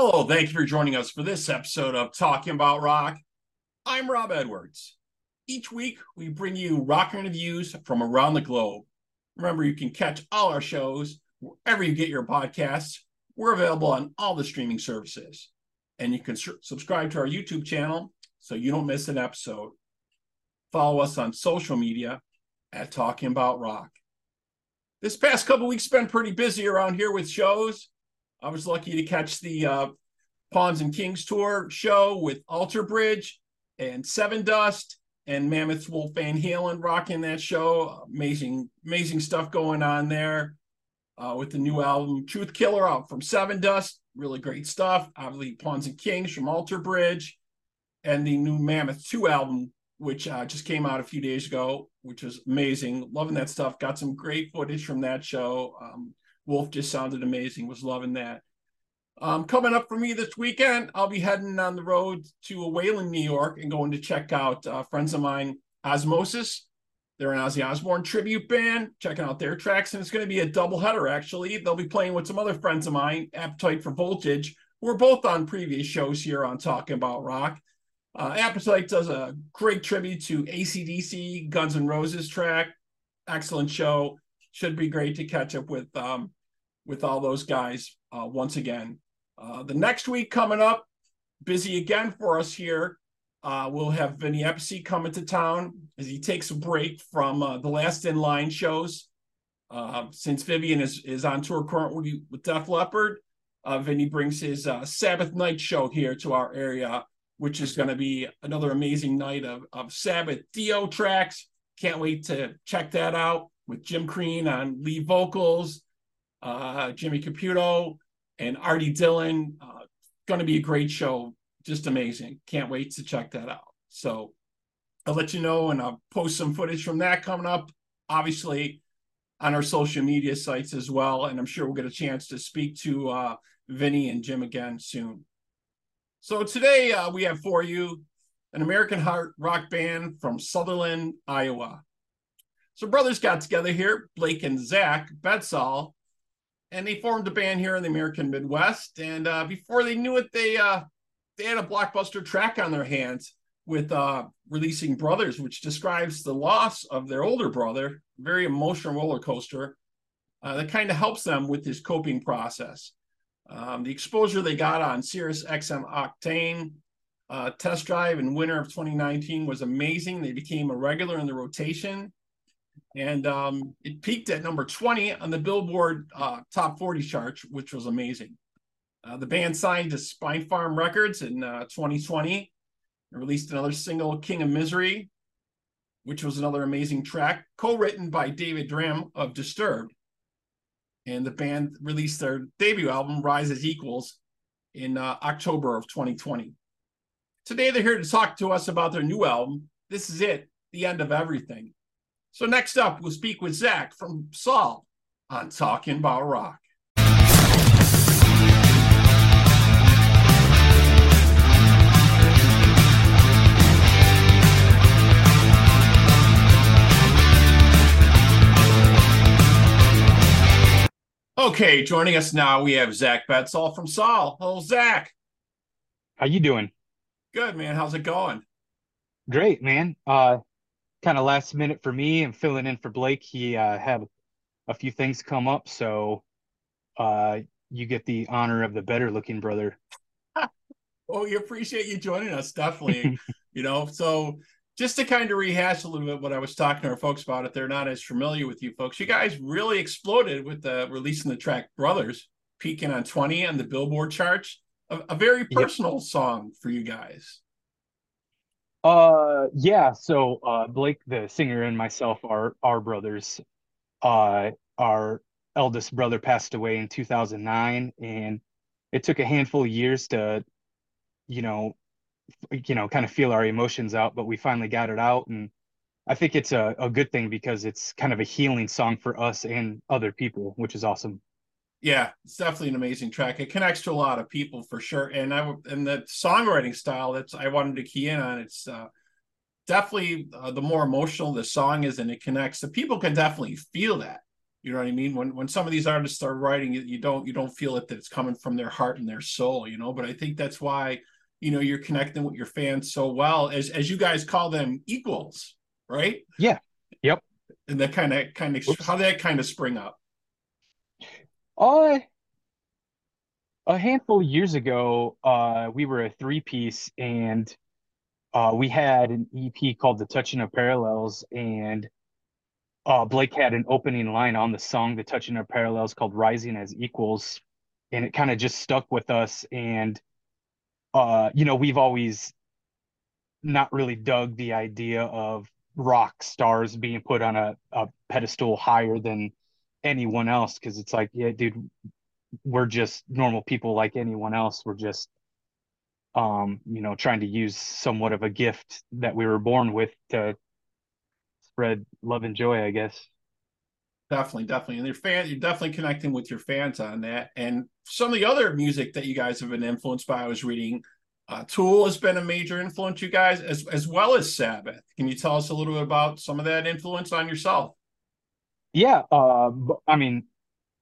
Hello, thank you for joining us for this episode of Talking About Rock. I'm Rob Edwards. Each week, we bring you rock interviews from around the globe. Remember, you can catch all our shows wherever you get your podcasts. We're available on all the streaming services. And you can su- subscribe to our YouTube channel so you don't miss an episode. Follow us on social media at Talking About Rock. This past couple weeks have been pretty busy around here with shows. I was lucky to catch the uh, Pawns and Kings tour show with Alter Bridge and Sevendust and Mammoth Wolf Van Halen rocking that show. Amazing, amazing stuff going on there uh, with the new album Truth Killer out from Dust. Really great stuff. Obviously, Pawns and Kings from Alter Bridge and the new Mammoth 2 album, which uh, just came out a few days ago, which was amazing. Loving that stuff. Got some great footage from that show. Um, Wolf just sounded amazing. Was loving that. Um, coming up for me this weekend, I'll be heading on the road to Wayland, New York, and going to check out uh, friends of mine, Osmosis. They're an Ozzy Osbourne tribute band, checking out their tracks, and it's going to be a double header. Actually, they'll be playing with some other friends of mine, Appetite for Voltage, who are both on previous shows here on Talking About Rock. Uh, Appetite does a great tribute to AC/DC, Guns N' Roses track. Excellent show. Should be great to catch up with um, with all those guys uh, once again. Uh, the next week coming up, busy again for us here. Uh, we'll have Vinny Appice coming to town as he takes a break from uh, the last in line shows. Uh, since Vivian is, is on tour currently with Def Leppard, uh, Vinny brings his Sabbath night show here to our area, which is going to be another amazing night of, of Sabbath Dio tracks. Can't wait to check that out with Jim Crean on lead vocals, uh, Jimmy Caputo, and Artie Dillon. Uh, going to be a great show. Just amazing. Can't wait to check that out. So I'll let you know and I'll post some footage from that coming up, obviously, on our social media sites as well. And I'm sure we'll get a chance to speak to uh, Vinny and Jim again soon. So today uh, we have for you an American heart rock band from Sutherland, Iowa. So brothers got together here, Blake and Zach Bedsaul, and they formed a band here in the American Midwest. And uh, before they knew it, they uh, they had a blockbuster track on their hands with uh, releasing Brothers, which describes the loss of their older brother. Very emotional roller coaster uh, that kind of helps them with this coping process. Um, the exposure they got on Sirius XM Octane uh, test drive in winter of 2019 was amazing. They became a regular in the rotation and um, it peaked at number 20 on the Billboard uh, Top 40 chart, which was amazing. Uh, the band signed to Spinefarm Records in uh, 2020 and released another single, King of Misery, which was another amazing track, co-written by David Draiman of Disturbed. And the band released their debut album, Rise as Equals, in uh, October of 2020. Today, they're here to talk to us about their new album. This is it, The End of Everything. So next up, we'll speak with Zach from Saul on Talking About Rock. Okay, joining us now, we have Zach Bedsaul from Saul. Hello, Zach. How you doing? Good, man. How's it going? Great, man. Uh, kind of last minute for me and filling in for Blake. He uh, had a few things come up, so uh, you get the honor of the better looking brother. well, we appreciate you joining us, definitely. you know, so just to kind of rehash a little bit what I was talking to our folks about, if they're not as familiar with you folks, you guys really exploded with the releasing the track Brothers, peaking on 20 on the Billboard charts. A, a very personal yep. song for you guys. Uh yeah, so uh Blake the singer and myself are our brothers. Uh our eldest brother passed away in 2009 and it took a handful of years to you know you know kind of feel our emotions out but we finally got it out and I think it's a, a good thing because it's kind of a healing song for us and other people, which is awesome. Yeah, it's definitely an amazing track. It connects to a lot of people for sure. And I and the songwriting style that's I wanted to key in on. It's uh, definitely uh, the more emotional the song is, and it connects. The people can definitely feel that. You know what I mean? When when some of these artists are writing, you, you don't you don't feel it that it's coming from their heart and their soul, you know. But I think that's why you know you're connecting with your fans so well, as as you guys call them equals, right? Yeah. Yep. And that kind of kind of how did that kind of spring up? Uh, a handful of years ago, uh, we were a three piece and uh, we had an EP called The Touching of Parallels, and uh, Blake had an opening line on the song The Touching of Parallels called Rising as Equals, and it kind of just stuck with us. And, uh, you know, we've always not really dug the idea of rock stars being put on a, a pedestal higher than anyone else because it's like, yeah, dude, we're just normal people like anyone else. We're just um, you know, trying to use somewhat of a gift that we were born with to spread love and joy, I guess. Definitely, definitely. And your fan, you're definitely connecting with your fans on that. And some of the other music that you guys have been influenced by, I was reading, uh, Tool has been a major influence, you guys, as as well as Sabbath. Can you tell us a little bit about some of that influence on yourself? Yeah, uh, I mean,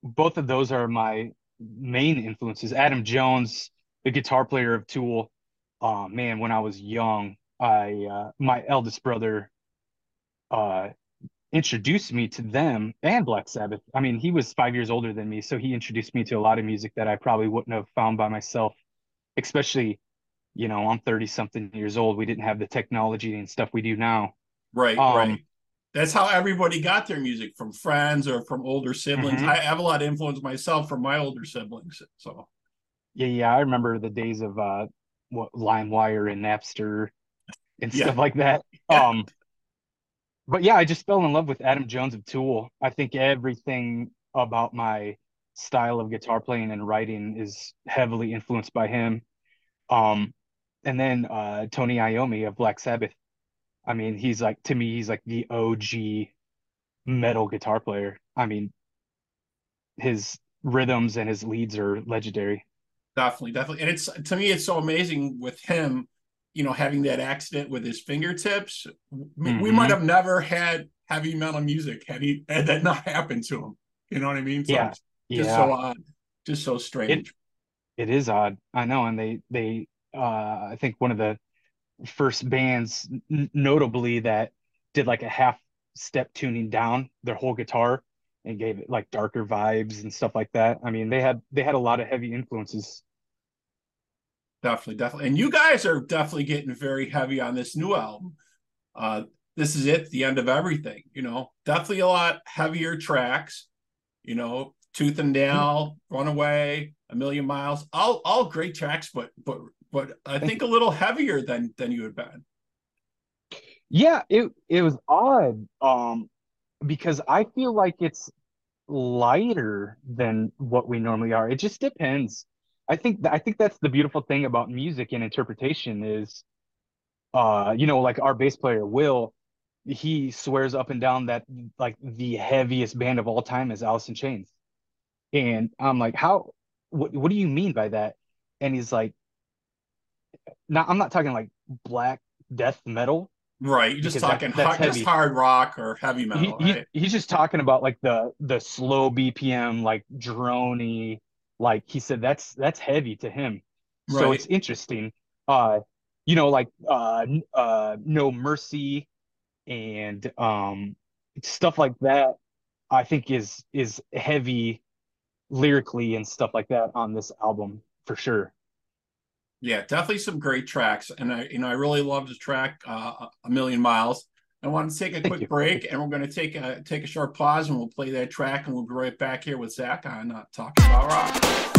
both of those are my main influences. Adam Jones, the guitar player of Tool. Uh, man, when I was young, I uh, my eldest brother uh, introduced me to them and Black Sabbath. I mean, he was five years older than me, so he introduced me to a lot of music that I probably wouldn't have found by myself. Especially, you know, I'm 30 something years old. We didn't have the technology and stuff we do now. Right, um, right. That's how everybody got their music from friends or from older siblings. Mm-hmm. I have a lot of influence myself from my older siblings. So yeah, yeah, I remember the days of uh, what LimeWire and Napster and yeah. stuff like that. Yeah. Um, but yeah, I just fell in love with Adam Jones of Tool. I think everything about my style of guitar playing and writing is heavily influenced by him. Um, and then uh, Tony Iommi of Black Sabbath. I mean, he's like to me, he's like the OG metal guitar player. I mean, his rhythms and his leads are legendary. Definitely, definitely. And it's to me, it's so amazing with him, you know, having that accident with his fingertips. Mm-hmm. We might have never had heavy metal music had he had that not happened to him. You know what I mean? So yeah. Just yeah. so odd. Just so strange. It, it is odd. I know. And they they uh I think one of the first bands n- notably that did like a half step tuning down their whole guitar and gave it like darker vibes and stuff like that. I mean, they had they had a lot of heavy influences definitely, definitely. And you guys are definitely getting very heavy on this new album. Uh, this is it, the end of everything. You know, definitely a lot heavier tracks. You know, Tooth and Nail, Runaway, A Million Miles, all all great tracks, but but but I think a little heavier than than you had been. Yeah, it it was odd, um, because I feel like it's lighter than what we normally are. It just depends. I think th- I think that's the beautiful thing about music and interpretation is, uh, you know, like our bass player Will, he swears up and down that like the heaviest band of all time is Alice in Chains, and I'm like, how? What What do you mean by that? And he's like, not I'm not talking like black death metal. Right, you're just talking that, hard, just hard rock or heavy metal. He, right? he, he's just talking about like the the slow BPM, like drony, like he said that's that's heavy to him right. so it's interesting uh you know like uh uh no mercy and um stuff like that i think is is heavy lyrically and stuff like that on this album for sure yeah definitely some great tracks and i you know i really love the track uh a million miles I want to take a Thank quick you. break, and we're going to take a take a short pause, and we'll play that track, and we'll be right back here with Zach on uh, talking about rock.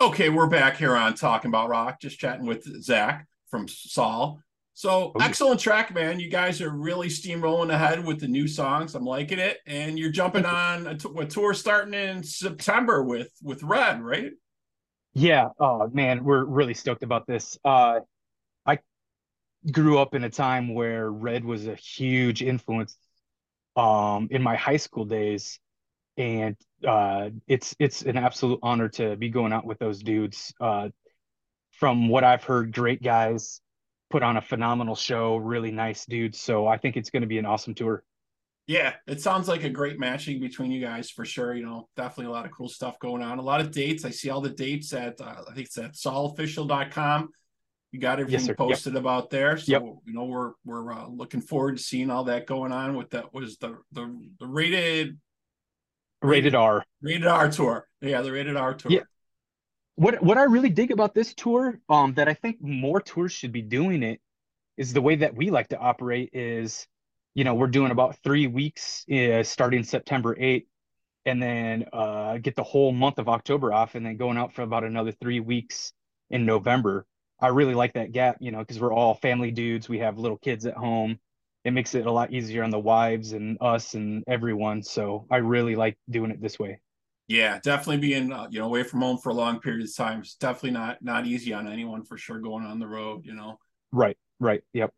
Okay, we're back here on Talking About Rock, just chatting with Zach from Saul. So excellent track, man. You guys are really steamrolling ahead with the new songs. I'm liking it. And you're jumping on a, t- a tour starting in September with with Red, right? Yeah, oh man, we're really stoked about this. Uh, I grew up in a time where Red was a huge influence um, in my high school days, and uh, it's it's an absolute honor to be going out with those dudes. Uh, from what I've heard, great guys, put on a phenomenal show, really nice dudes. So I think it's going to be an awesome tour. Yeah, it sounds like a great matching between you guys for sure. You know, definitely a lot of cool stuff going on. A lot of dates. I see all the dates at uh, I think it's at saulofficial.com. You got everything. Yep. posted about there. So Yep. you know we're we're uh, looking forward to seeing all that going on with that was the the the rated Rated R. rated R tour. Yeah, the rated R tour. Yeah. What what I really dig about this tour, um, that I think more tours should be doing it, is the way that we like to operate is, you know, we're doing about three weeks uh, starting September 8th, and then uh, get the whole month of October off, and then going out for about another three weeks in November. I really like that gap, you know, because we're all family dudes. We have little kids at home. It makes it a lot easier on the wives and us and everyone. So I really like doing it this way. Yeah, definitely being uh, you know away from home for a long period of time is definitely not not easy on anyone for sure going on the road. You know. Right, right. Yep.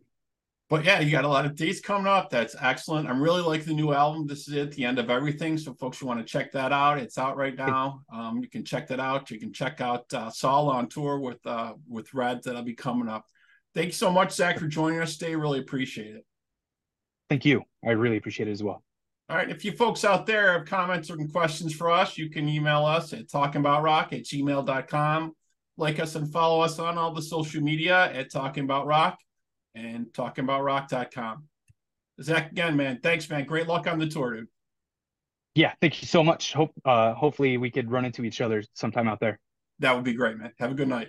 But yeah, you got a lot of dates coming up. That's excellent. I'm really like the new album. This is it, the end of everything. So, folks who want to check that out, it's out right now. Um, you can check that out. You can check out uh, Saul on tour with uh, with Red. That'll be coming up. Thank you so much, Zach, for joining us today. Really appreciate it. Thank you. I really appreciate it as well. All right. If you folks out there have comments or questions for us, you can email us at talkingboutrock at gmail.com. Like us and follow us on all the social media at Talking About Rock and talkingboutrock.com. Zach, again, man, thanks, man. Great luck on the tour, dude. Yeah, thank you so much. Hope uh hopefully we could run into each other sometime out there. That would be great, man. Have a good night.